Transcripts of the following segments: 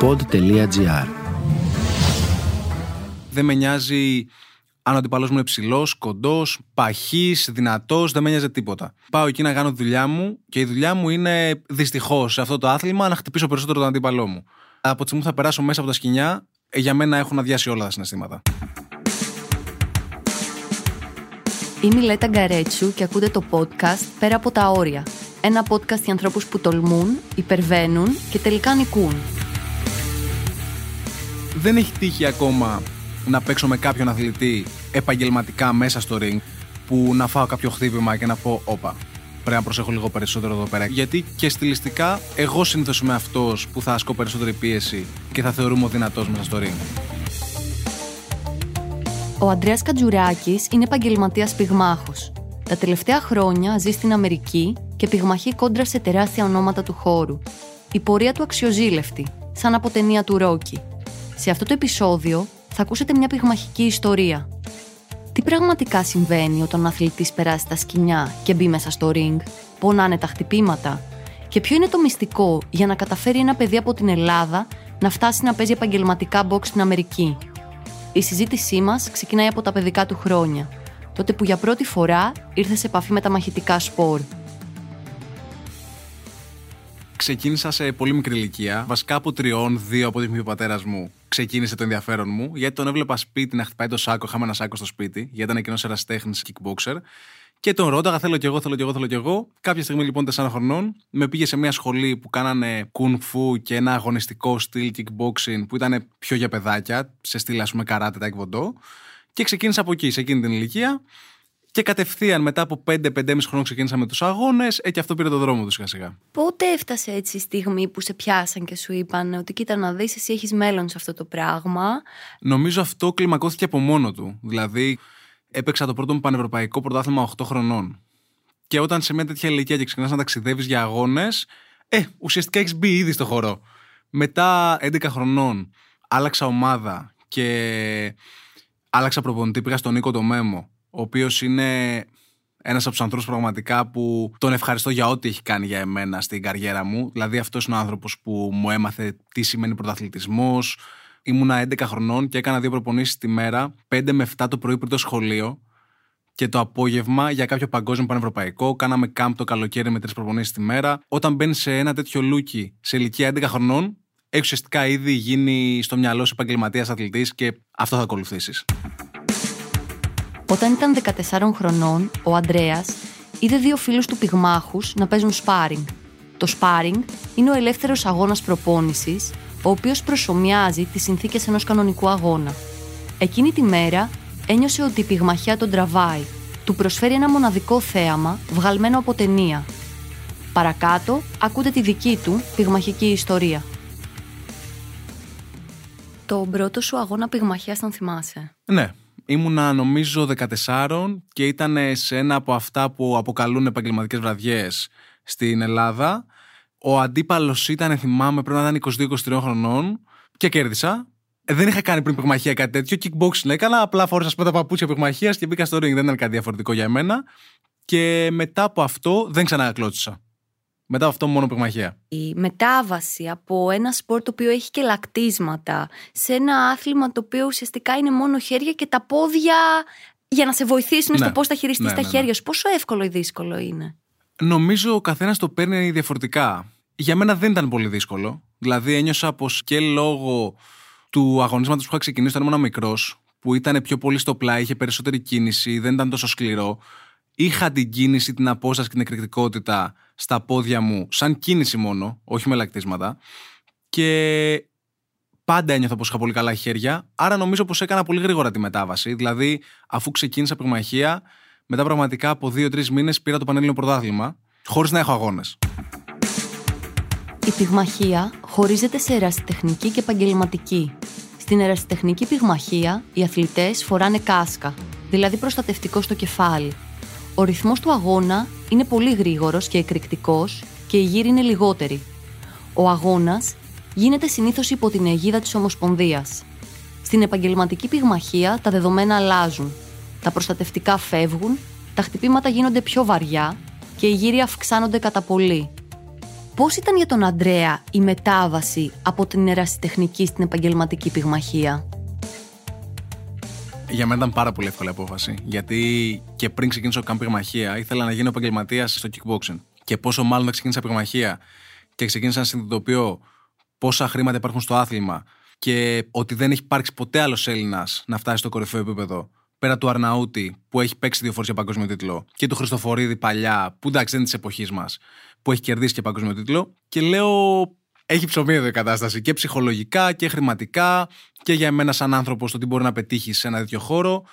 pod.gr Δεν με νοιάζει αν ο αντιπαλός μου είναι ψηλός, κοντός, παχή, δυνατός, δεν με νοιάζει τίποτα. Πάω εκεί να κάνω τη δουλειά μου και η δουλειά μου είναι δυστυχώς σε αυτό το άθλημα να χτυπήσω περισσότερο τον αντίπαλό μου. Από τη στιγμή που θα περάσω μέσα από τα σκηνιά, ε, για μένα έχουν αδειάσει όλα τα συναισθήματα. Είμαι η Λέτα Γκαρέτσου και ακούτε το podcast Πέρα από τα όρια. Ένα podcast για ανθρώπους που τολμούν, υπερβαίνουν και τελικά νικούν. Δεν έχει τύχει ακόμα να παίξω με κάποιον αθλητή επαγγελματικά μέσα στο ring που να φάω κάποιο χτύπημα και να πω όπα. Πρέπει να προσέχω λίγο περισσότερο εδώ πέρα. Γιατί και στιλιστικά, εγώ συνήθω είμαι αυτός που θα ασκώ περισσότερη πίεση και θα θεωρούμε ο δυνατός μέσα στο ring. Ο Αντρέα Κατζουράκης είναι επαγγελματίας πυγμάχος. Τα τελευταία χρόνια ζει στην Αμερική και πυγμαχεί κόντρα σε τεράστια ονόματα του χώρου. Η πορεία του αξιοζήλευτη, σαν από ταινία του Ρόκι. Σε αυτό το επεισόδιο θα ακούσετε μια πυγμαχική ιστορία. Τι πραγματικά συμβαίνει όταν ο αθλητής περάσει τα σκηνιά και μπει μέσα στο ring, πονάνε τα χτυπήματα, και ποιο είναι το μυστικό για να καταφέρει ένα παιδί από την Ελλάδα να φτάσει να παίζει επαγγελματικά box στην Αμερική. Η συζήτησή μας ξεκινάει από τα παιδικά του χρόνια, τότε που για πρώτη φορά ήρθε σε επαφή με τα μαχητικά σπορ. Ξεκίνησα σε πολύ μικρή ηλικία. Βασικά από τριών, δύο από ό,τι ο πατέρας μου ξεκίνησε το ενδιαφέρον μου, γιατί τον έβλεπα σπίτι να χτυπάει το σάκο. Είχαμε ένα σάκο στο σπίτι, γιατί ήταν εκείνος ένα τέχνη kickboxer. Και τον ρώταγα, θέλω κι εγώ, θέλω κι εγώ, θέλω κι εγώ. Κάποια στιγμή λοιπόν 4 χρονών με πήγε σε μια σχολή που κάνανε kung fu και ένα αγωνιστικό στυλ kickboxing που ήταν πιο για παιδάκια, σε στυλ ας πούμε καράτε, τα εκβοντό. Και ξεκίνησα από εκεί, σε εκείνη την ηλικία. Και κατευθείαν μετά από 5-5,5 χρόνια ξεκίνησα με τους αγώνες, ε, και αυτό πήρε το δρόμο τους σιγά σιγά. Πότε έφτασε έτσι η στιγμή που σε πιάσαν και σου είπαν ότι κοίτα να δεις, εσύ έχεις μέλλον σε αυτό το πράγμα. Νομίζω αυτό κλιμακώθηκε από μόνο του. Δηλαδή, έπαιξα το πρώτο μου πανευρωπαϊκό πρωτάθλημα 8 χρονών. Και όταν σε μια τέτοια ηλικία και ξεκινάς να ταξιδεύεις για αγώνες, ε, ουσιαστικά έχεις μπει ήδη στο χώρο. Μετά 11 χρονών άλλαξα ομάδα και άλλαξα προπονητή. Πήγα στον Νίκο Μέμο, ο οποίος είναι ένας από τους ανθρώπους πραγματικά που τον ευχαριστώ για ό,τι έχει κάνει για εμένα στην καριέρα μου. Δηλαδή, αυτός είναι ο άνθρωπος που μου έμαθε τι σημαίνει πρωταθλητισμός, Ήμουνα 11 χρονών και έκανα δύο προπονήσεις τη μέρα, 5 με 7 το πρωί πριν το σχολείο και το απόγευμα για κάποιο παγκόσμιο πανευρωπαϊκό. Κάναμε κάμπ το καλοκαίρι με τρεις προπονήσεις τη μέρα. Όταν μπαίνει σε ένα τέτοιο λούκι σε ηλικία 11 χρονών, έχει ουσιαστικά ήδη γίνει στο μυαλό σου επαγγελματίας αθλητής και αυτό θα ακολουθήσεις. Όταν ήταν 14 χρονών, ο Αντρέα είδε δύο φίλους του πυγμάχους να παίζουν σπάρινγκ. Το σπάρινγκ είναι ο ελεύθερος αγώνας προπόνησης ο οποίος προσωμιάζει τις συνθήκες ενός κανονικού αγώνα. Εκείνη τη μέρα ένιωσε ότι η πυγμαχιά τον τραβάει, του προσφέρει ένα μοναδικό θέαμα βγαλμένο από ταινία. Παρακάτω ακούτε τη δική του πυγμαχική ιστορία. Το πρώτο σου αγώνα πυγμαχίας τον θυμάσαι; Ναι. Ήμουνα νομίζω 14 και ήταν σε ένα από αυτά που αποκαλούν επαγγελματικές βραδιές στην Ελλάδα ο αντίπαλος ήταν, θυμάμαι, πρέπει να ήταν 22-23 χρονών και κέρδισα. Ε, δεν είχα κάνει πριν πυγμαχία κάτι τέτοιο. Kickboxing έκανα. Απλά φόρησα τα παπούτσια πυγμαχίας και μπήκα στο ring. Δεν ήταν κάτι διαφορετικό για μένα. Και μετά από αυτό δεν ξανακλώτσισα. Μετά από αυτό μόνο πυγμαχία. Η μετάβαση από ένα σπορ το οποίο έχει και λακτίσματα σε ένα άθλημα το οποίο ουσιαστικά είναι μόνο χέρια και τα πόδια για να σε βοηθήσουν ναι. στο πώς θα χειριστείς ναι, τα ναι, ναι, χέρια σου. Πόσο εύκολο ή δύσκολο είναι; Νομίζω ο καθένας το παίρνει διαφορετικά. Για μένα δεν ήταν πολύ δύσκολο. Δηλαδή ένιωσα πως και λόγω του αγωνίσματος που είχα ξεκινήσει όταν ήμουν μικρός, που ήταν πιο πολύ στο πλάι, είχε περισσότερη κίνηση, δεν ήταν τόσο σκληρό. Είχα την κίνηση, την απόσταση και την εκρηκτικότητα στα πόδια μου, σαν κίνηση μόνο, όχι με λακτίσματα. Και πάντα ένιωθα πως είχα πολύ καλά χέρια. Άρα νομίζω πως έκανα πολύ γρήγορα τη μετάβαση. Δηλαδή, αφού ξεκίνησα πυγμαχία, μετά πραγματικά από δύο-τρεις μήνες πήρα το Πανελλήνιο Πρωτάθλημα, χωρίς να έχω αγώνες. Η πυγμαχία χωρίζεται σε ερασιτεχνική και επαγγελματική. Στην ερασιτεχνική πυγμαχία, οι αθλητές φοράνε κάσκα, δηλαδή προστατευτικό στο κεφάλι. Ο ρυθμός του αγώνα είναι πολύ γρήγορος και εκρηκτικός και η γύρη είναι λιγότερη. Ο αγώνας γίνεται συνήθως υπό την αιγίδα της Ομοσπονδίας. Στην επαγγελματική πυγμαχία τα δεδομένα αλλάζουν τα προστατευτικά φεύγουν, τα χτυπήματα γίνονται πιο βαριά και οι γύροι αυξάνονται κατά πολύ. Πώς ήταν για τον Αντρέα η μετάβαση από την ερασιτεχνική στην επαγγελματική πυγμαχία; Για μένα ήταν πάρα πολύ εύκολη απόφαση. Γιατί και πριν ξεκινήσω καν πυγμαχία, ήθελα να γίνω επαγγελματίας στο kickboxing. Και πόσο μάλλον να ξεκίνησα πυγμαχία και ξεκίνησα να συνειδητοποιώ πόσα χρήματα υπάρχουν στο άθλημα και ότι δεν έχει υπάρξει ποτέ άλλος Έλληνας να φτάσει στο κορυφαίο επίπεδο. Πέρα του Αρναούτη που έχει παίξει δύο φορές για παγκόσμιο τίτλο και του Χριστοφορίδη παλιά, που εντάξει δεν είναι της εποχής μας, που έχει κερδίσει και παγκόσμιο τίτλο. Και λέω, έχει ψωμί εδώ η κατάσταση και ψυχολογικά και χρηματικά και για μένα σαν άνθρωπος το τι μπορεί να πετύχεις σε ένα τέτοιο χώρο.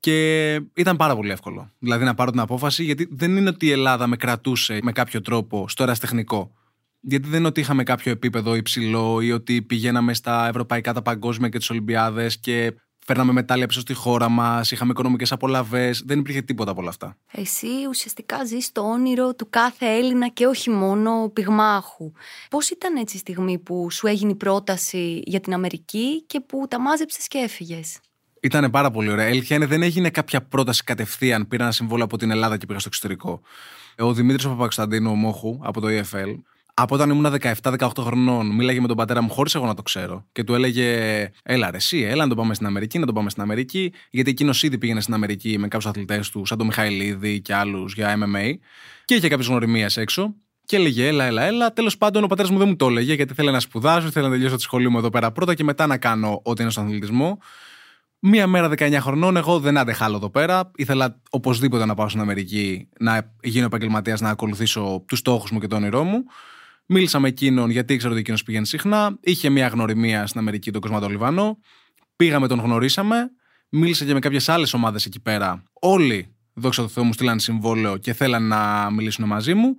Και ήταν πάρα πολύ εύκολο. Δηλαδή να πάρω την απόφαση, γιατί δεν είναι ότι η Ελλάδα με κρατούσε με κάποιο τρόπο στο εραστεχνικό. Γιατί δεν είναι ότι είχαμε κάποιο επίπεδο υψηλό ή ότι πηγαίναμε στα ευρωπαϊκά, τα παγκόσμια και τις Ολυμπιάδες και φέρναμε μετάλλια πίσω στη χώρα μας, είχαμε οικονομικές απολαυές. Δεν υπήρχε τίποτα από όλα αυτά. Εσύ ουσιαστικά ζεις το όνειρο του κάθε Έλληνα και όχι μόνο πυγμάχου. Πώς ήταν έτσι η στιγμή που σου έγινε η πρόταση για την Αμερική και που τα μάζεψες και έφυγες; Ήταν πάρα πολύ ωραία. Έλχια είναι, δεν έγινε κάποια πρόταση κατευθείαν. Πήρα ένα συμβόλαιο από την Ελλάδα και πήγα στο εξωτερικό. Ο Δημήτρης Παπακοσταντίνου, ο Μόχου, από το EFL, από όταν ήμουν 17-18 χρονών, μίλαγε με τον πατέρα μου χωρίς εγώ να το ξέρω. Και του έλεγε: Έλα, ρε, εσύ, έλα να το πάμε στην Αμερική, να το πάμε στην Αμερική. Γιατί εκείνος ήδη πήγαινε στην Αμερική με κάποιους αθλητές του, σαν τον Μιχαηλίδη και άλλους για MMA. Και είχε κάποιες γνωριμίες έξω. Και έλεγε: Έλα, έλα, έλα. Τέλος πάντων, ο πατέρας μου δεν μου το έλεγε γιατί θέλει να σπουδάσω, θέλει να τελειώσω τη σχολή μου εδώ πέρα πρώτα και μετά να κάνω ό,τι είναι στον αθλητισμό. Μία μέρα 19 χρονών, εγώ δεν άντεχα άλλο εδώ πέρα. Ήθελα οπωσδήποτε να πάω στην Αμερική, να γίνω επαγγελματίας, να ακολουθήσω τους στόχους μου και το όνειρό μου. Μίλησα με εκείνον γιατί ήξερα ότι εκείνος πηγαίνει συχνά. Είχε μια γνωριμία στην Αμερική, τον Κοσματό Λιβανό. Πήγαμε, τον γνωρίσαμε. Μίλησα και με κάποιες άλλες ομάδες εκεί πέρα. Όλοι, δόξα τω Θεώ, μου στείλαν συμβόλαιο και θέλαν να μιλήσουν μαζί μου.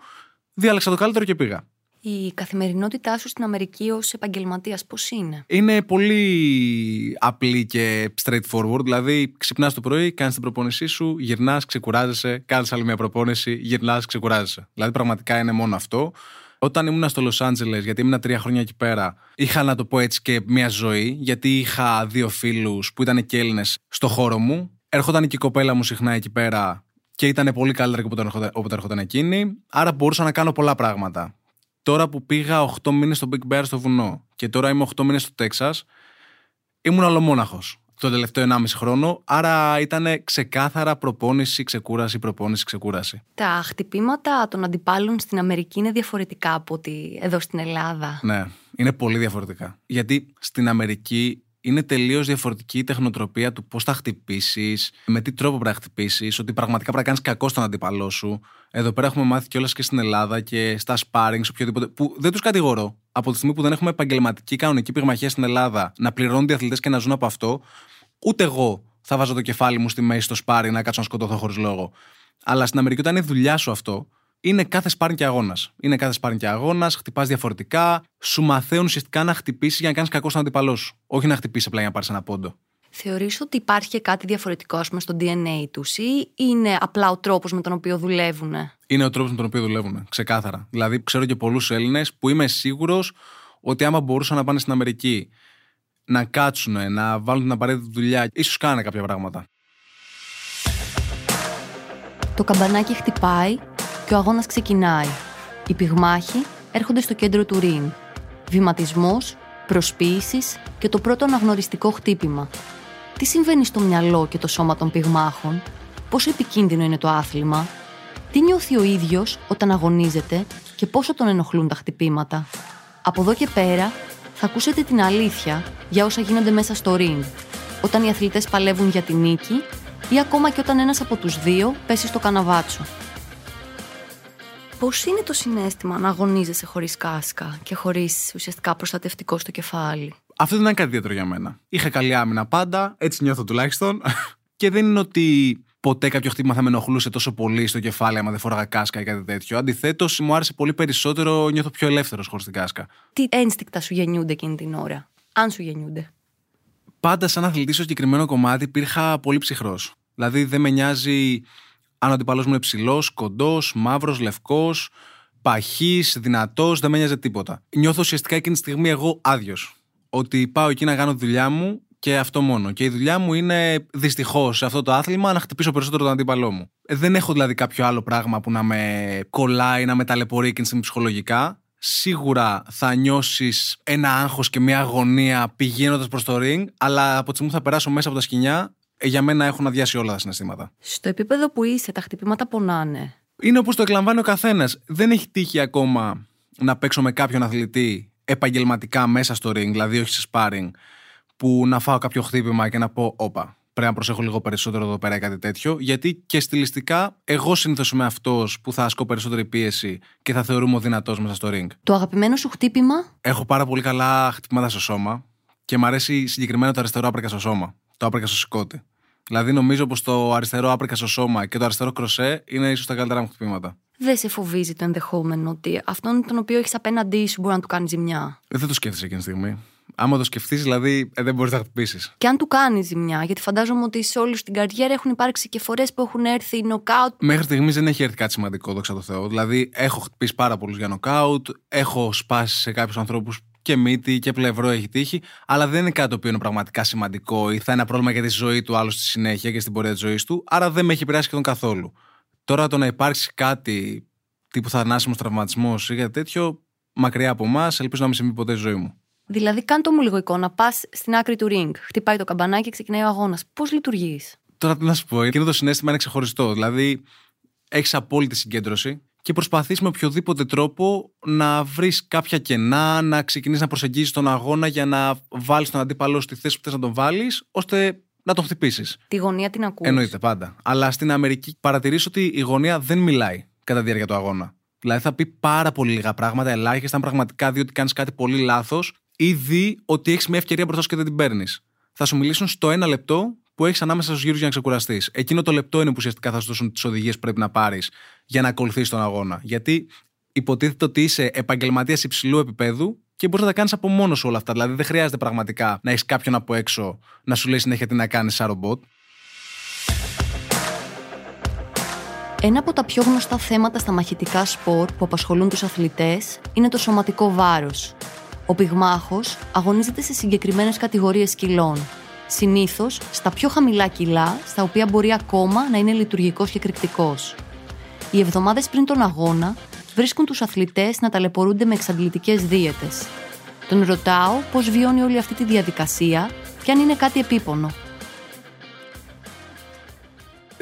Διάλεξα το καλύτερο και πήγα. Η καθημερινότητά σου στην Αμερική ως επαγγελματίας πώς είναι; Είναι πολύ απλή και straightforward. Δηλαδή, ξυπνάς το πρωί, κάνεις την προπόνησή σου, γυρνάς, ξεκουράζεσαι, κάνεις άλλη μια προπόνηση, γυρνάς, ξεκουράζεσαι. Δηλαδή, πραγματικά είναι μόνο αυτό. Όταν ήμουν στο Λο Άντζελε, γιατί ήμουν τρία χρόνια εκεί πέρα, είχα να το πω έτσι και μια ζωή, γιατί είχα δύο φίλους που ήταν και Έλληνες στο χώρο μου. Έρχονταν και η κοπέλα μου συχνά εκεί πέρα και ήταν πολύ καλύτερα από όποτε έρχονταν εκείνη. Άρα μπορούσα να κάνω πολλά πράγματα. Τώρα που πήγα 8 μήνες στο Big Bear στο βουνό και τώρα είμαι 8 μήνες στο Τέξα, ήμουν αλλομόναχο το τελευταίο 1,5 χρόνο. Άρα ήταν ξεκάθαρα προπόνηση, ξεκούραση, προπόνηση, ξεκούραση. Τα χτυπήματα των αντιπάλων στην Αμερική είναι διαφορετικά από ότι εδώ στην Ελλάδα. Ναι, είναι πολύ διαφορετικά. Γιατί στην Αμερική είναι τελείως διαφορετική η τεχνοτροπία του πώς θα χτυπήσεις, με τι τρόπο πρέπει να χτυπήσεις, ότι πραγματικά πρέπει να κάνεις κακό στον αντίπαλό σου. Εδώ πέρα έχουμε μάθει κιόλας και στην Ελλάδα και στα sparring, οποιοδήποτε. που δεν τους κατηγορώ. Από τη στιγμή που δεν έχουμε επαγγελματική κανονική πυγμαχία στην Ελλάδα να πληρώνουν οι αθλητές και να ζουν από αυτό, ούτε εγώ θα βάζω το κεφάλι μου στη μέση στο σπάρι να κάτσω να σκοτωθώ χωρίς λόγο. Αλλά στην Αμερική, όταν είναι δουλειά σου αυτό, είναι κάθε σπάριν και αγώνας. Είναι κάθε σπάριν και αγώνας, χτυπάς διαφορετικά, σου μαθαίνουν ουσιαστικά να χτυπήσεις για να κάνεις κακό στον αντίπαλό σου. Όχι να χτυπήσεις απλά για να πάρεις ένα πόντο. Θεωρείς ότι υπάρχει και κάτι διαφορετικό ας πούμε, στο DNA τους ή είναι απλά ο τρόπος με τον οποίο δουλεύουν. Είναι ο τρόπος με τον οποίο δουλεύουν, ξεκάθαρα. Δηλαδή, ξέρω και πολλούς Έλληνες που είμαι σίγουρος ότι άμα μπορούσαν να πάνε στην Αμερική να κάτσουν, να βάλουν την απαραίτητη δουλειά, ίσως κάνανε κάποια πράγματα. Το καμπανάκι χτυπάει και ο αγώνας ξεκινάει. Οι πυγμάχοι έρχονται στο κέντρο του ρίν. Βηματισμός, προσποίησης και το πρώτο αναγνωριστικό χτύπημα. Τι συμβαίνει στο μυαλό και το σώμα των πυγμάχων, πόσο επικίνδυνο είναι το άθλημα, τι νιώθει ο ίδιος όταν αγωνίζεται και πόσο τον ενοχλούν τα χτυπήματα; Από εδώ και πέρα θα ακούσετε την αλήθεια για όσα γίνονται μέσα στο ρίν, όταν οι αθλητές παλεύουν για την νίκη ή ακόμα και όταν ένας από τους δύο πέσει στο καναβάτσο. Πώς είναι το συνέστημα να αγωνίζεσαι χωρίς κάσκα και χωρίς ουσιαστικά προστατευτικό στο κεφάλι; Αυτό δεν ήταν κάτι ιδιαίτερο για μένα. Είχα καλή άμυνα πάντα, έτσι νιώθω τουλάχιστον. και δεν είναι ότι ποτέ κάποιο χτύπημα θα με ενοχλούσε τόσο πολύ στο κεφάλι άμα δεν φόραγα κάσκα ή κάτι τέτοιο. Αντιθέτως, μου άρεσε πολύ περισσότερο, νιώθω πιο ελεύθερος χωρίς την κάσκα. Τι ένστικτα σου γεννιούνται εκείνη την ώρα, αν σου γεννιούνται; Πάντα, σαν αθλητή, στο συγκεκριμένο κομμάτι υπήρχα πολύ ψυχρός. Δηλαδή, δεν με νοιάζει αν ο αντιπαλός μου είναι ψηλός, κοντός, μαύρος, λευκός, παχή, δυνατός, δεν με νοιάζει τίποτα. Νιώθω ουσιαστικά εκείνη τη στιγμή εγώ άδειος. Ότι πάω εκεί να κάνω δουλειά μου Και αυτό μόνο. Και η δουλειά μου είναι δυστυχώς σε αυτό το άθλημα να χτυπήσω περισσότερο τον αντίπαλό μου. Ε, δεν έχω δηλαδή κάποιο άλλο πράγμα που να με κολλάει, να με ταλαιπωρεί εκείνη τη ψυχολογικά. Σίγουρα θα νιώσεις ένα άγχος και μια αγωνία πηγαίνοντας προς το ring, αλλά από τη στιγμή που θα περάσω μέσα από τα σκηνιά, ε, για μένα έχουν αδειάσει όλα τα συναισθήματα. Στο επίπεδο που είσαι, τα χτυπήματα πονάνε. Είναι όπως το εκλαμβάνει ο καθένας. Δεν έχει τύχει ακόμα να παίξω με κάποιον αθλητή επαγγελματικά μέσα στο ring, δηλαδή όχι σε sparring, που να φάω κάποιο χτύπημα και να πω, Όπα, πρέπει να προσέχω λίγο περισσότερο εδώ πέρα ή κάτι τέτοιο. Γιατί και στιλιστικά, εγώ συνήθως είμαι αυτός που θα ασκώ περισσότερη πίεση και θα θεωρούμε ο δυνατός μέσα στο ring. Το αγαπημένο σου χτύπημα; Έχω πάρα πολύ καλά χτυπήματα στο σώμα και μου αρέσει συγκεκριμένα το αριστερό άπρεκα στο σώμα. Το άπρεκα στο σηκώτη. Δηλαδή, νομίζω πως το αριστερό άπρεκα στο σώμα και το αριστερό κροσέ είναι ίσως τα καλύτερα μου χτυπήματα. Δεν σε φοβίζει το ενδεχόμενο ότι αυτόν τον οποίο έχεις απέναντί σου μπορεί να του κάνει ζημιά; Ε, δεν το σκέφτεσαι εκείνη τη στιγμή. Άμα το σκεφτείς, δηλαδή ε, δεν μπορείς να χτυπήσεις. Και αν του κάνεις ζημιά, γιατί φαντάζομαι ότι σε όλη την καριέρα έχουν υπάρξει και φορές που έχουν έρθει νοκάουτ. Μέχρι στιγμής δεν έχει έρθει κάτι σημαντικό, δόξα τω Θεώ. Δηλαδή, έχω χτυπήσει πάρα πολλούς για νοκάουτ, έχω σπάσει σε κάποιους ανθρώπους και μύτη και πλευρό έχει τύχει, αλλά δεν είναι κάτι το οποίο είναι πραγματικά σημαντικό ή θα είναι ένα πρόβλημα για τη ζωή του άλλου στη συνέχεια και στην πορεία της ζωής του, άρα δεν με έχει επηρεάσει σχεδόν καθόλου. Τώρα το να υπάρξει κάτι τύπου θανάσιμος τραυματισμός ή κάτι τέτοιο, μακριά από εμάς, ελπίζω να μην συμβεί ποτέ στη ζωή μου. Δηλαδή, κάντο μου λίγο εικόνα. Πας στην άκρη του ring, χτυπάει το καμπανάκι και ξεκινάει ο αγώνας. Πώς λειτουργείς; Τώρα τι να σου πω, εκείνο το συνέστημα είναι ξεχωριστό. Δηλαδή, έχεις απόλυτη συγκέντρωση και προσπαθείς με οποιοδήποτε τρόπο να βρεις κάποια κενά, να ξεκινήσεις να προσεγγίσει τον αγώνα για να βάλεις τον αντίπαλο στη θέση που θες να τον βάλεις, ώστε να τον χτυπήσεις. Τη γωνία την ακούει. Εννοείται πάντα. Αλλά στην Αμερική παρατηρήσω ότι η γωνία δεν μιλάει κατά τη διάρκεια του αγώνα. Δηλαδή θα πει πάρα πολύ λίγα πράγματα, ελάχιστα, αν πραγματικά δει ότι κάνεις κάτι πολύ λάθος ή δει ότι έχεις μια ευκαιρία μπροστά σου και δεν την παίρνεις. Θα σου μιλήσουν στο ένα λεπτό που έχεις ανάμεσα στους γύρους για να ξεκουραστείς. Εκείνο το λεπτό είναι που ουσιαστικά θα σου δώσουν τις οδηγίες που πρέπει να πάρεις για να ακολουθήσει τον αγώνα. Γιατί υποτίθεται ότι είσαι επαγγελματίας υψηλού επίπεδου και μπορείς να τα κάνεις από μόνος σου όλα αυτά. Δηλαδή δεν χρειάζεται πραγματικά να έχεις κάποιον από έξω να σου λέει συνέχεια τι να κάνεις σαν ρομπότ. Ένα από τα πιο γνωστά θέματα στα μαχητικά σπορ που απασχολούν τους αθλητές είναι το σωματικό βάρος. Ο πυγμάχος αγωνίζεται σε συγκεκριμένες κατηγορίες κιλών, συνήθως στα πιο χαμηλά κιλά, στα οποία μπορεί ακόμα να είναι λειτουργικός και εκρηκτικός. Οι εβδομάδες πριν τον αγώνα βρίσκουν τους αθλητές να ταλαιπωρούνται με εξαντλητικές δίαιτες. Τον ρωτάω πώς βιώνει όλη αυτή τη διαδικασία και αν είναι κάτι επίπονο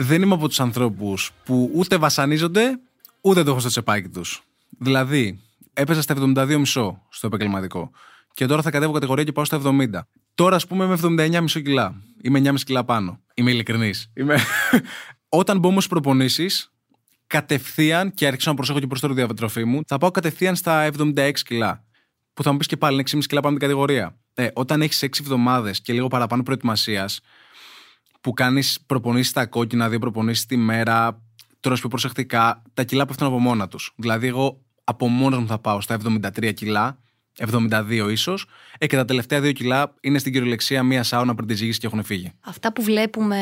δεν είμαι από τους ανθρώπους που ούτε βασανίζονται, ούτε το έχω στο τσεπάκι τους. Δηλαδή, έπαιζα στα 72,5 στο επαγγελματικό. Και τώρα θα κατέβω κατηγορία και πάω στα 70. Τώρα, ας πούμε, είμαι 79,5 κιλά. Είμαι 9,5 κιλά πάνω. Είμαι ειλικρινής. Είμαι... Όταν μπω όμως προπονήσεις, κατευθείαν και άρχισα να προσέχω και προ το διατροφή μου, θα πάω κατευθείαν στα 76 κιλά. Που θα μου πεις και πάλι είναι 6,5 κιλά πάνω την κατηγορία. Ε, όταν έχεις 6 εβδομάδες και λίγο παραπάνω προετοιμασίας, που κάνεις προπονήσεις στα κόκκινα, δύο προπονήσεις τη μέρα, τρως πιο προσεκτικά, τα κιλά πέφτουν από μόνα τους. Δηλαδή, εγώ από μόνος μου θα πάω στα 73 κιλά 72 ίσως. Ε, και τα τελευταία δύο κιλά είναι στην κυριολεξία μία σάουνα πριν τη ζήγηση και έχουν φύγει. Αυτά που βλέπουμε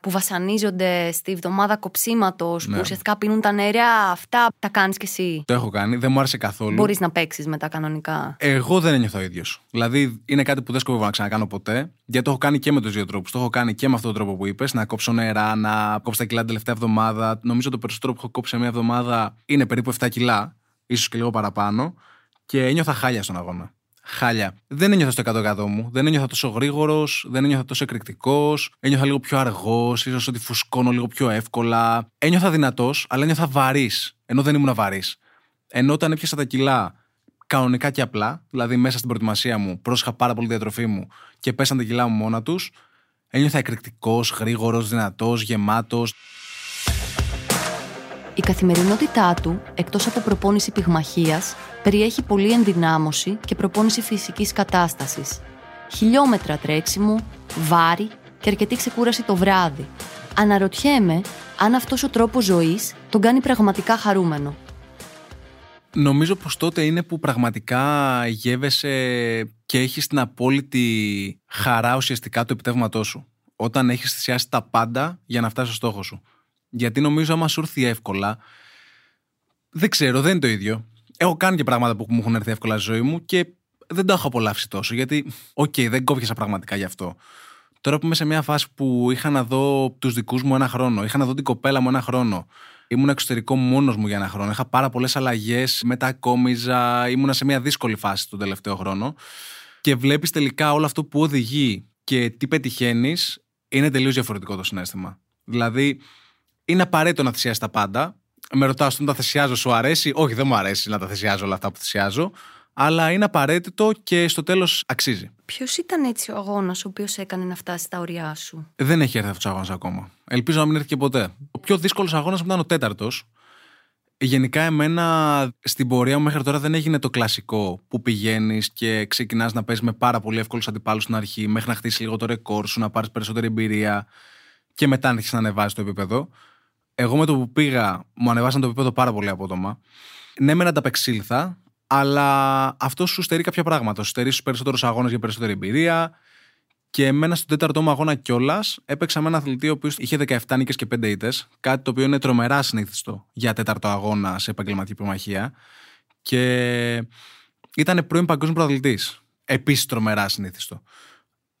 που βασανίζονται στη βδομάδα κοψίματος, ναι. που ουσιαστικά πίνουν τα νερά, αυτά τα κάνεις κι εσύ. Το έχω κάνει, δεν μου άρεσε καθόλου. Μπορείς να παίξεις μετά κανονικά. Εγώ δεν ένιωθα ο ίδιος. Δηλαδή είναι κάτι που δεν σκοπεύω να ξανακάνω ποτέ, γιατί το έχω κάνει και με τους δύο τρόπους. Το έχω κάνει και με αυτόν τον τρόπο που είπες, να κόψω νερά, να κόψω τα κιλά την τελευταία εβδομάδα. Νομίζω το περισσότερο που έχω κόψει σε μία εβδομάδα είναι περίπου 7 κιλά, ίσως και λίγο παραπάνω και ένιωθα χάλια στον αγώνα. Χάλια. Δεν ένιωθα στο 100% μου. Δεν ένιωθα τόσο γρήγορος, δεν ένιωθα τόσο εκρηκτικός. Ένιωθα λίγο πιο αργός, ίσως ότι φουσκώνω λίγο πιο εύκολα. Ένιωθα δυνατός, αλλά ένιωθα βαρύς. Ενώ δεν ήμουν βαρύς. Ενώ όταν έπιασα τα κιλά κανονικά και απλά, δηλαδή μέσα στην προετοιμασία μου, πρόσεχα πάρα πολύ διατροφή μου και πέσαν τα κιλά μου μόνα τους, ένιωθα εκρηκτικός, γρήγορος, δυνατός, γεμάτος. Η καθημερινότητά του, εκτός από προπόνηση πυγμαχίας, περιέχει πολλή ενδυνάμωση και προπόνηση φυσικής κατάστασης. Χιλιόμετρα τρέξιμο, βάρη και αρκετή ξεκούραση το βράδυ. Αναρωτιέμαι αν αυτός ο τρόπος ζωής τον κάνει πραγματικά χαρούμενο. Νομίζω πως τότε είναι που πραγματικά γεύεσαι και έχεις την απόλυτη χαρά ουσιαστικά του επιτεύγματός σου. Όταν έχεις θυσιάσει τα πάντα για να φτάσεις στο στόχο σου. Γιατί νομίζω άμα σου έρθει εύκολα. Δεν ξέρω, δεν είναι το ίδιο. Έχω κάνει και πράγματα που μου έχουν έρθει εύκολα στη ζωή μου και δεν το έχω απολαύσει τόσο. Γιατί, OK, okay, δεν κόπιασα πραγματικά γι' αυτό. Τώρα που είμαι σε μια φάση που είχα να δω τους δικούς μου ένα χρόνο, είχα να δω την κοπέλα μου ένα χρόνο, ήμουν εξωτερικό μόνος μου για ένα χρόνο, είχα πάρα πολλές αλλαγές, μετακόμιζα, ήμουνα σε μια δύσκολη φάση τον τελευταίο χρόνο. Και βλέπεις τελικά όλο αυτό που οδηγεί και τι πετυχαίνεις, είναι τελείως διαφορετικό το συνέστημα. Δηλαδή, είναι απαραίτητο να θυσιάσει τα πάντα. Με ρωτάς, όταν τα θυσιάζω, σου αρέσει; Όχι, δεν μου αρέσει να τα θυσιάζω όλα αυτά που θυσιάζω αλλά είναι απαραίτητο και στο τέλος αξίζει. Ποιος ήταν έτσι ο αγώνας ο οποίος έκανε να φτάσει στα ωριά σου, Δεν έχει έρθει αυτός ο αγώνας ακόμα. Ελπίζω να μην έρθει και ποτέ. Ο πιο δύσκολος αγώνας ήταν ο τέταρτος. Γενικά, εμένα στην πορεία μου μέχρι τώρα δεν έγινε το κλασικό που πηγαίνεις και ξεκινάς να παίζεις με πάρα πολύ εύκολους αντιπάλους στην αρχή, μέχρι να χτίσει λίγο το ρεκόρ σου, να πάρεις περισσότερη εμπειρία και μετά να να ανεβάσει το επίπεδο. Εγώ με το που πήγα, μου ανεβάσαν το επίπεδο πάρα πολύ απότομα. Ναι, με να ανταπεξήλθα, αλλά αυτό σου στερεί κάποια πράγματα. Σου στερεί στους περισσότερους αγώνες για περισσότερη εμπειρία. Και εμένα στον τέταρτο μου αγώνα κιόλας έπαιξα με ένα αθλητή ο οποίος είχε 17 νίκες και 5 ήττες. Κάτι το οποίο είναι τρομερά συνήθιστο για τέταρτο αγώνα σε επαγγελματική προμαχία. Και ήταν πρώην παγκόσμιος πρωταθλητής. Επίσης τρομερά συνήθιστο.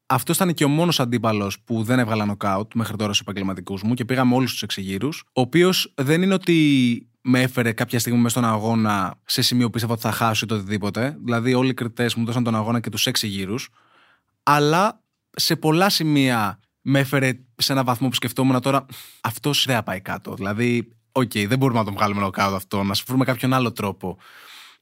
Αυτός ήταν και ο μόνος αντίπαλος που δεν έβγαλα νοκάουτ μέχρι τώρα στους επαγγελματικούς μου και πήγαμε όλους τους έξι γύρους. Ο οποίος δεν είναι ότι με έφερε κάποια στιγμή μέσα στον αγώνα σε σημείο που πίστευα ότι θα χάσω ή το οτιδήποτε. Δηλαδή, όλοι οι κριτές μου δώσαν τον αγώνα και τους έξι γύρους. Αλλά σε πολλά σημεία με έφερε σε ένα βαθμό που σκεφτόμουν τώρα αυτός δεν θα πάει κάτω. Δηλαδή, OK, okay, δεν μπορούμε να τον βγάλουμε νοκάουτ αυτό, να βρούμε κάποιον άλλο τρόπο.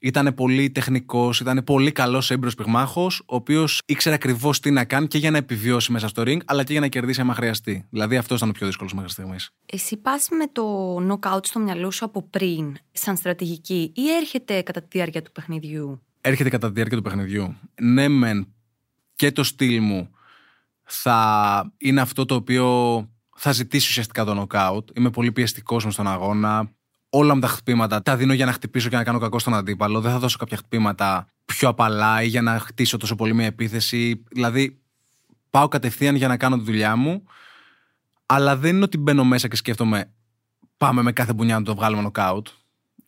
Ήταν πολύ τεχνικός, ήταν πολύ καλός έμπειρος πυγμάχος, ο οποίος ήξερε ακριβώς τι να κάνει και για να επιβιώσει μέσα στο ρινγκ, αλλά και για να κερδίσει άμα χρειαστεί. Δηλαδή αυτός ήταν ο πιο δύσκολος μέχρι στιγμής. Εσύ πας με το νοκάουτ στο μυαλό σου από πριν, σαν στρατηγική, ή έρχεται κατά τη διάρκεια του παιχνιδιού; Έρχεται κατά τη διάρκεια του παιχνιδιού. Ναι, μεν και το στυλ μου θα είναι αυτό το οποίο θα ζητήσει ουσιαστικά το νοκάουτ. Είμαι πολύ πιεστικός με στον αγώνα όλα μου τα χτυπήματα τα δίνω για να χτυπήσω και να κάνω κακό στον αντίπαλο. Δεν θα δώσω κάποια χτυπήματα πιο απαλά ή για να χτίσω τόσο πολύ μια επίθεση. Δηλαδή, πάω κατευθείαν για να κάνω τη δουλειά μου. Αλλά δεν είναι ότι μπαίνω μέσα και σκέφτομαι πάμε με κάθε μπουνιά να το βγάλουμε νοκάουτ.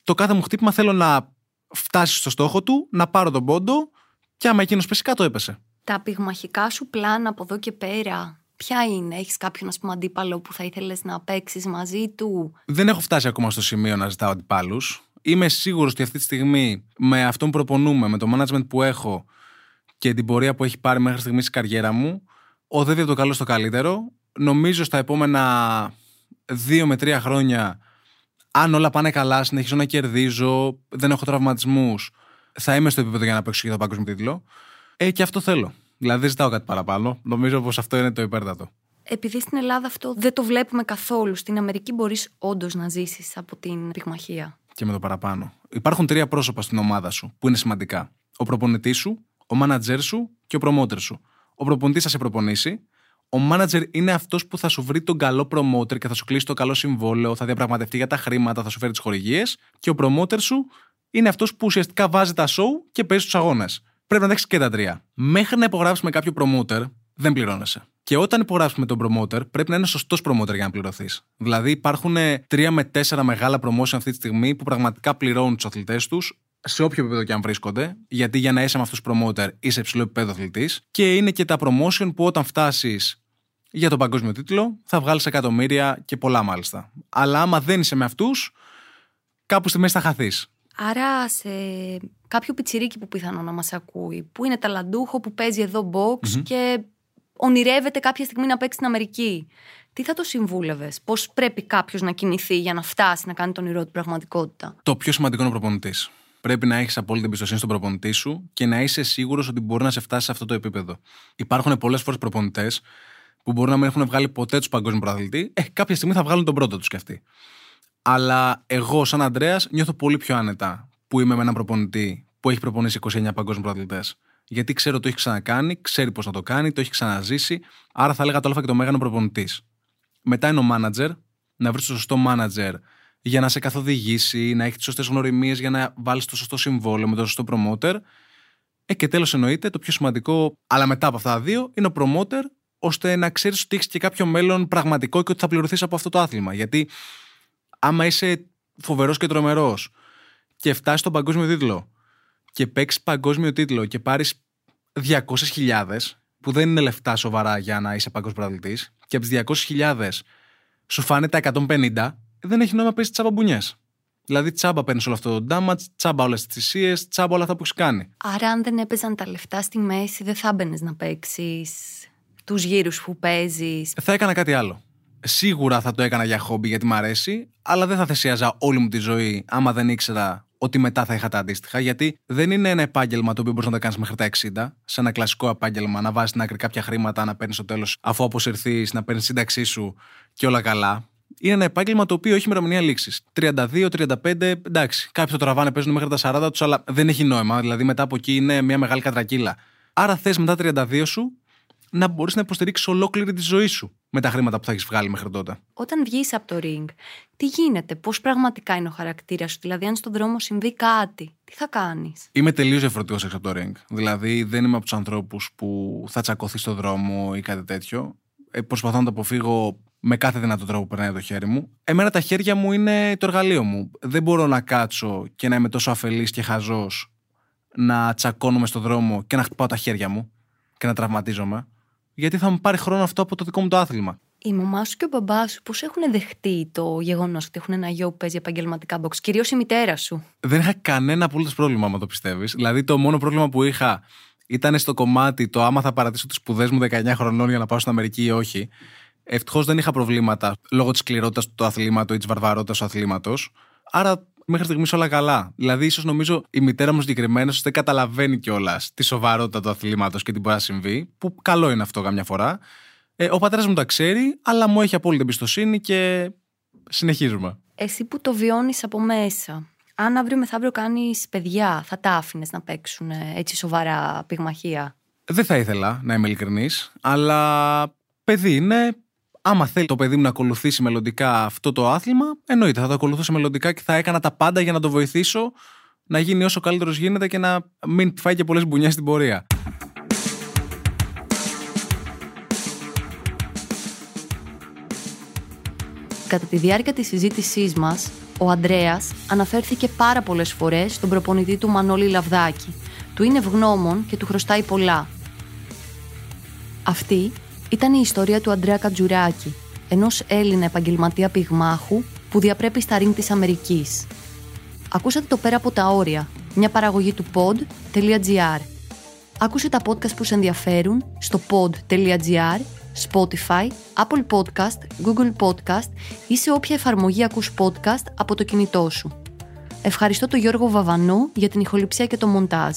Το κάθε μου χτύπημα θέλω να φτάσει στο στόχο του, να πάρω τον πόντο και άμα εκείνος πέσει κάτω έπεσε. Τα πυγμαχικά σου πλάνα από εδώ και πέρα Ποια είναι, έχεις κάποιον ας πούμε, αντίπαλο που θα ήθελες να παίξεις μαζί του; Δεν έχω φτάσει ακόμα στο σημείο να ζητάω αντιπάλους. Είμαι σίγουρος ότι αυτή τη στιγμή με αυτόν που προπονούμε, με το management που έχω και την πορεία που έχει πάρει μέχρι στιγμής η καριέρα μου, οδεύει από το καλό στο καλύτερο. Νομίζω στα επόμενα δύο με τρία χρόνια, αν όλα πάνε καλά, συνεχίζω να κερδίζω, δεν έχω τραυματισμούς, θα είμαι στο επίπεδο για να παίξω για το παγκόσμιο τίτλο. Ε, και αυτό θέλω. Δηλαδή δεν ζητάω κάτι παραπάνω. Νομίζω πως αυτό είναι το υπέρτατο. Επειδή στην Ελλάδα αυτό δεν το βλέπουμε καθόλου, στην Αμερική μπορείς όντως να ζήσεις από την πυγμαχία. Και με το παραπάνω. Υπάρχουν τρία πρόσωπα στην ομάδα σου που είναι σημαντικά. Ο προπονητής σου, ο μάνατζερ σου και ο προμότερ σου. Ο προπονητής θα σε προπονήσει. Ο μάνατζερ είναι αυτός που θα σου βρει τον καλό προμότερ και θα σου κλείσει το καλό συμβόλαιο, θα διαπραγματευτεί για τα χρήματα, θα σου φέρει τις χορηγίες. Και ο προμότερ σου είναι αυτός που ουσιαστικά βάζει τα show και παίζει τους αγώνες πρέπει να έχει και τα τρία. Μέχρι να υπογράψεις με κάποιο promoter, δεν πληρώνεσαι. Και όταν υπογράψεις με τον promoter, πρέπει να είναι σωστός promoter για να πληρωθείς. Δηλαδή, υπάρχουν τρία με τέσσερα μεγάλα promotion αυτή τη στιγμή που πραγματικά πληρώνουν τους αθλητές τους σε όποιο επίπεδο και αν βρίσκονται, γιατί για να είσαι με αυτούς τους promoter είσαι υψηλό επίπεδο αθλητής. Και είναι και τα promotion που όταν φτάσεις για τον παγκόσμιο τίτλο θα βγάλεις εκατομμύρια και πολλά μάλιστα. Αλλά άμα δεν είσαι με αυτούς, κάπου στη μέση θα χαθείς. Άρα σε κάποιο πιτσιρίκι που πιθανό να μας ακούει, που είναι ταλαντούχο, που παίζει εδώ box και ονειρεύεται κάποια στιγμή να παίξει στην Αμερική. Τι θα το συμβούλευες, Πώς πρέπει κάποιος να κινηθεί για να φτάσει να κάνει τον όνειρό του πραγματικότητα; Το πιο σημαντικό είναι ο προπονητής. Πρέπει να έχεις απόλυτη εμπιστοσύνη στον προπονητή σου και να είσαι σίγουρος ότι μπορεί να σε φτάσει σε αυτό το επίπεδο. Υπάρχουν πολλές φορές προπονητές που μπορεί να μην έχουν βγάλει ποτέ τους παγκόσμιο πρωταθλητή. Ε, κάποια στιγμή θα βγάλουν τον πρώτο τους κι αυτοί. Αλλά εγώ, σαν Αντρέας, νιώθω πολύ πιο άνετα που είμαι με έναν προπονητή που έχει προπονήσει 29 παγκόσμιους πρωταθλητές. Γιατί ξέρω το έχει ξανακάνει, ξέρει πώς να το κάνει, το έχει ξαναζήσει. Άρα θα έλεγα το Α και το Μέγανο προπονητής. Μετά είναι ο manager, να βρεις το σωστό manager για να σε καθοδηγήσει, να έχεις τις σωστές γνωριμίες για να βάλεις το σωστό συμβόλαιο με το σωστό promoter. Ε, και τέλος εννοείται το πιο σημαντικό, αλλά μετά από αυτά τα δύο, είναι ο promoter, ώστε να ξέρεις ότι έχεις και κάποιο μέλλον πραγματικό και ότι θα πληρωθείς από αυτό το άθλημα. Γιατί άμα είσαι φοβερός και τρομερός και φτάσεις στον παγκόσμιο τίτλο και παίξεις παγκόσμιο τίτλο και πάρεις 200.000, που δεν είναι λεφτά σοβαρά για να είσαι παγκόσμιος πρωταθλητής, και από τις 200.000 σου φάνε τα 150, δεν έχει νόημα να παίζεις τσάμπα μπουνιές. Δηλαδή, τσάμπα παίρνεις όλο αυτό το damage, τσάμπα όλες τις θυσίες, τσάμπα όλα αυτά που έχεις κάνει. Άρα, αν δεν έπαιζαν τα λεφτά στη μέση, δεν θα έμπαινε να παίξεις τους γύρους που παίζεις. Θα έκανα κάτι άλλο. Σίγουρα θα το έκανα για χόμπι γιατί μου αρέσει, αλλά δεν θα θυσίαζα όλη μου τη ζωή άμα δεν ήξερα ότι μετά θα είχα τα αντίστοιχα. Γιατί δεν είναι ένα επάγγελμα το οποίο μπορείς να το κάνεις μέχρι τα 60, σε ένα κλασικό επάγγελμα, να βάζεις στην άκρη κάποια χρήματα, να παίρνεις στο τέλος, αφού αποσυρθείς, να παίρνεις σύνταξή σου και όλα καλά. Είναι ένα επάγγελμα το οποίο έχει ημερομηνία λήξης. 32, 35, εντάξει. Κάποιοι το τραβάνε, παίζουν μέχρι τα 40 τους, αλλά δεν έχει νόημα. Δηλαδή μετά από εκεί είναι μια μεγάλη κατρακύλα. Άρα θες μετά 32 σου να μπορείς να υποστηρίξεις ολόκληρη τη ζωή σου με τα χρήματα που θα έχεις βγάλει μέχρι τότε. Όταν βγεις από το ring, τι γίνεται, πώς πραγματικά είναι ο χαρακτήρας σου, δηλαδή αν στον δρόμο συμβεί κάτι, τι θα κάνεις; Είμαι τελείως διαφορετικός έξω από το ring. Δηλαδή δεν είμαι από τους ανθρώπους που θα τσακωθεί στον δρόμο ή κάτι τέτοιο. Ε, προσπαθώ να το αποφύγω με κάθε δυνατό τρόπο που περνάει το χέρι μου. Εμένα τα χέρια μου είναι το εργαλείο μου. Δεν μπορώ να κάτσω και να είμαι τόσο αφελής και χαζός να τσακώνομαι στον δρόμο και να χτυπάω τα χέρια μου και να τραυματίζομαι γιατί θα μου πάρει χρόνο αυτό από το δικό μου το άθλημα. Η μαμά σου και ο μπαμπάς σου πώς έχουν δεχτεί το γεγονός ότι έχουν ένα γιο που παίζει επαγγελματικά box, κυρίως η μητέρα σου; Δεν είχα κανένα απολύτως πρόβλημα, άμα το πιστεύεις. Δηλαδή, το μόνο πρόβλημα που είχα ήταν στο κομμάτι το άμα θα παρατήσω τις σπουδές μου 19 χρονών για να πάω στην Αμερική ή όχι. Ευτυχώς δεν είχα προβλήματα λόγω της σκληρότητας του αθλήματο ή της βαρβαρότητας του αθλήματος. Άρα μέχρι στιγμής όλα καλά. Δηλαδή, ίσως νομίζω η μητέρα μου συγκεκριμένα δεν καταλαβαίνει κιόλας τη σοβαρότητα του αθλήματος και τι μπορεί να συμβεί, που καλό είναι αυτό καμιά φορά. Ε, ο πατέρας μου τα ξέρει, αλλά μου έχει απόλυτη εμπιστοσύνη και συνεχίζουμε. Εσύ που το βιώνεις από μέσα, αν αύριο μεθαύριο κάνεις παιδιά, θα τα άφηνες να παίξουν έτσι σοβαρά πυγμαχία; Δεν θα ήθελα να είμαι ειλικρινής, αλλά παιδί είναι, άμα θέλει το παιδί μου να ακολουθήσει μελλοντικά αυτό το άθλημα, εννοείται θα το ακολουθούσε μελλοντικά και θα έκανα τα πάντα για να το βοηθήσω να γίνει όσο καλύτερος γίνεται και να μην φάει και πολλές μπουνιές στην πορεία. Κατά τη διάρκεια της συζήτησής μας, ο Ανδρέας αναφέρθηκε πάρα πολλές φορές στον προπονητή του Μανώλη Λαβδάκη. Του είναι ευγνώμων και του χρωστάει πολλά. Αυτή ήταν η ιστορία του Αντρέα Κατζουράκη, ενός Έλληνα επαγγελματία πυγμάχου που διαπρέπει στα ring της Αμερικής. Ακούσατε το πέρα από τα όρια, μια παραγωγή του pod.gr. Άκουσε τα podcast που σε ενδιαφέρουν στο pod.gr, Spotify, Apple Podcast, Google Podcast ή σε όποια εφαρμογή ακούς podcast από το κινητό σου. Ευχαριστώ τον Γιώργο Βαβανού για την ηχοληψία και το μοντάζ.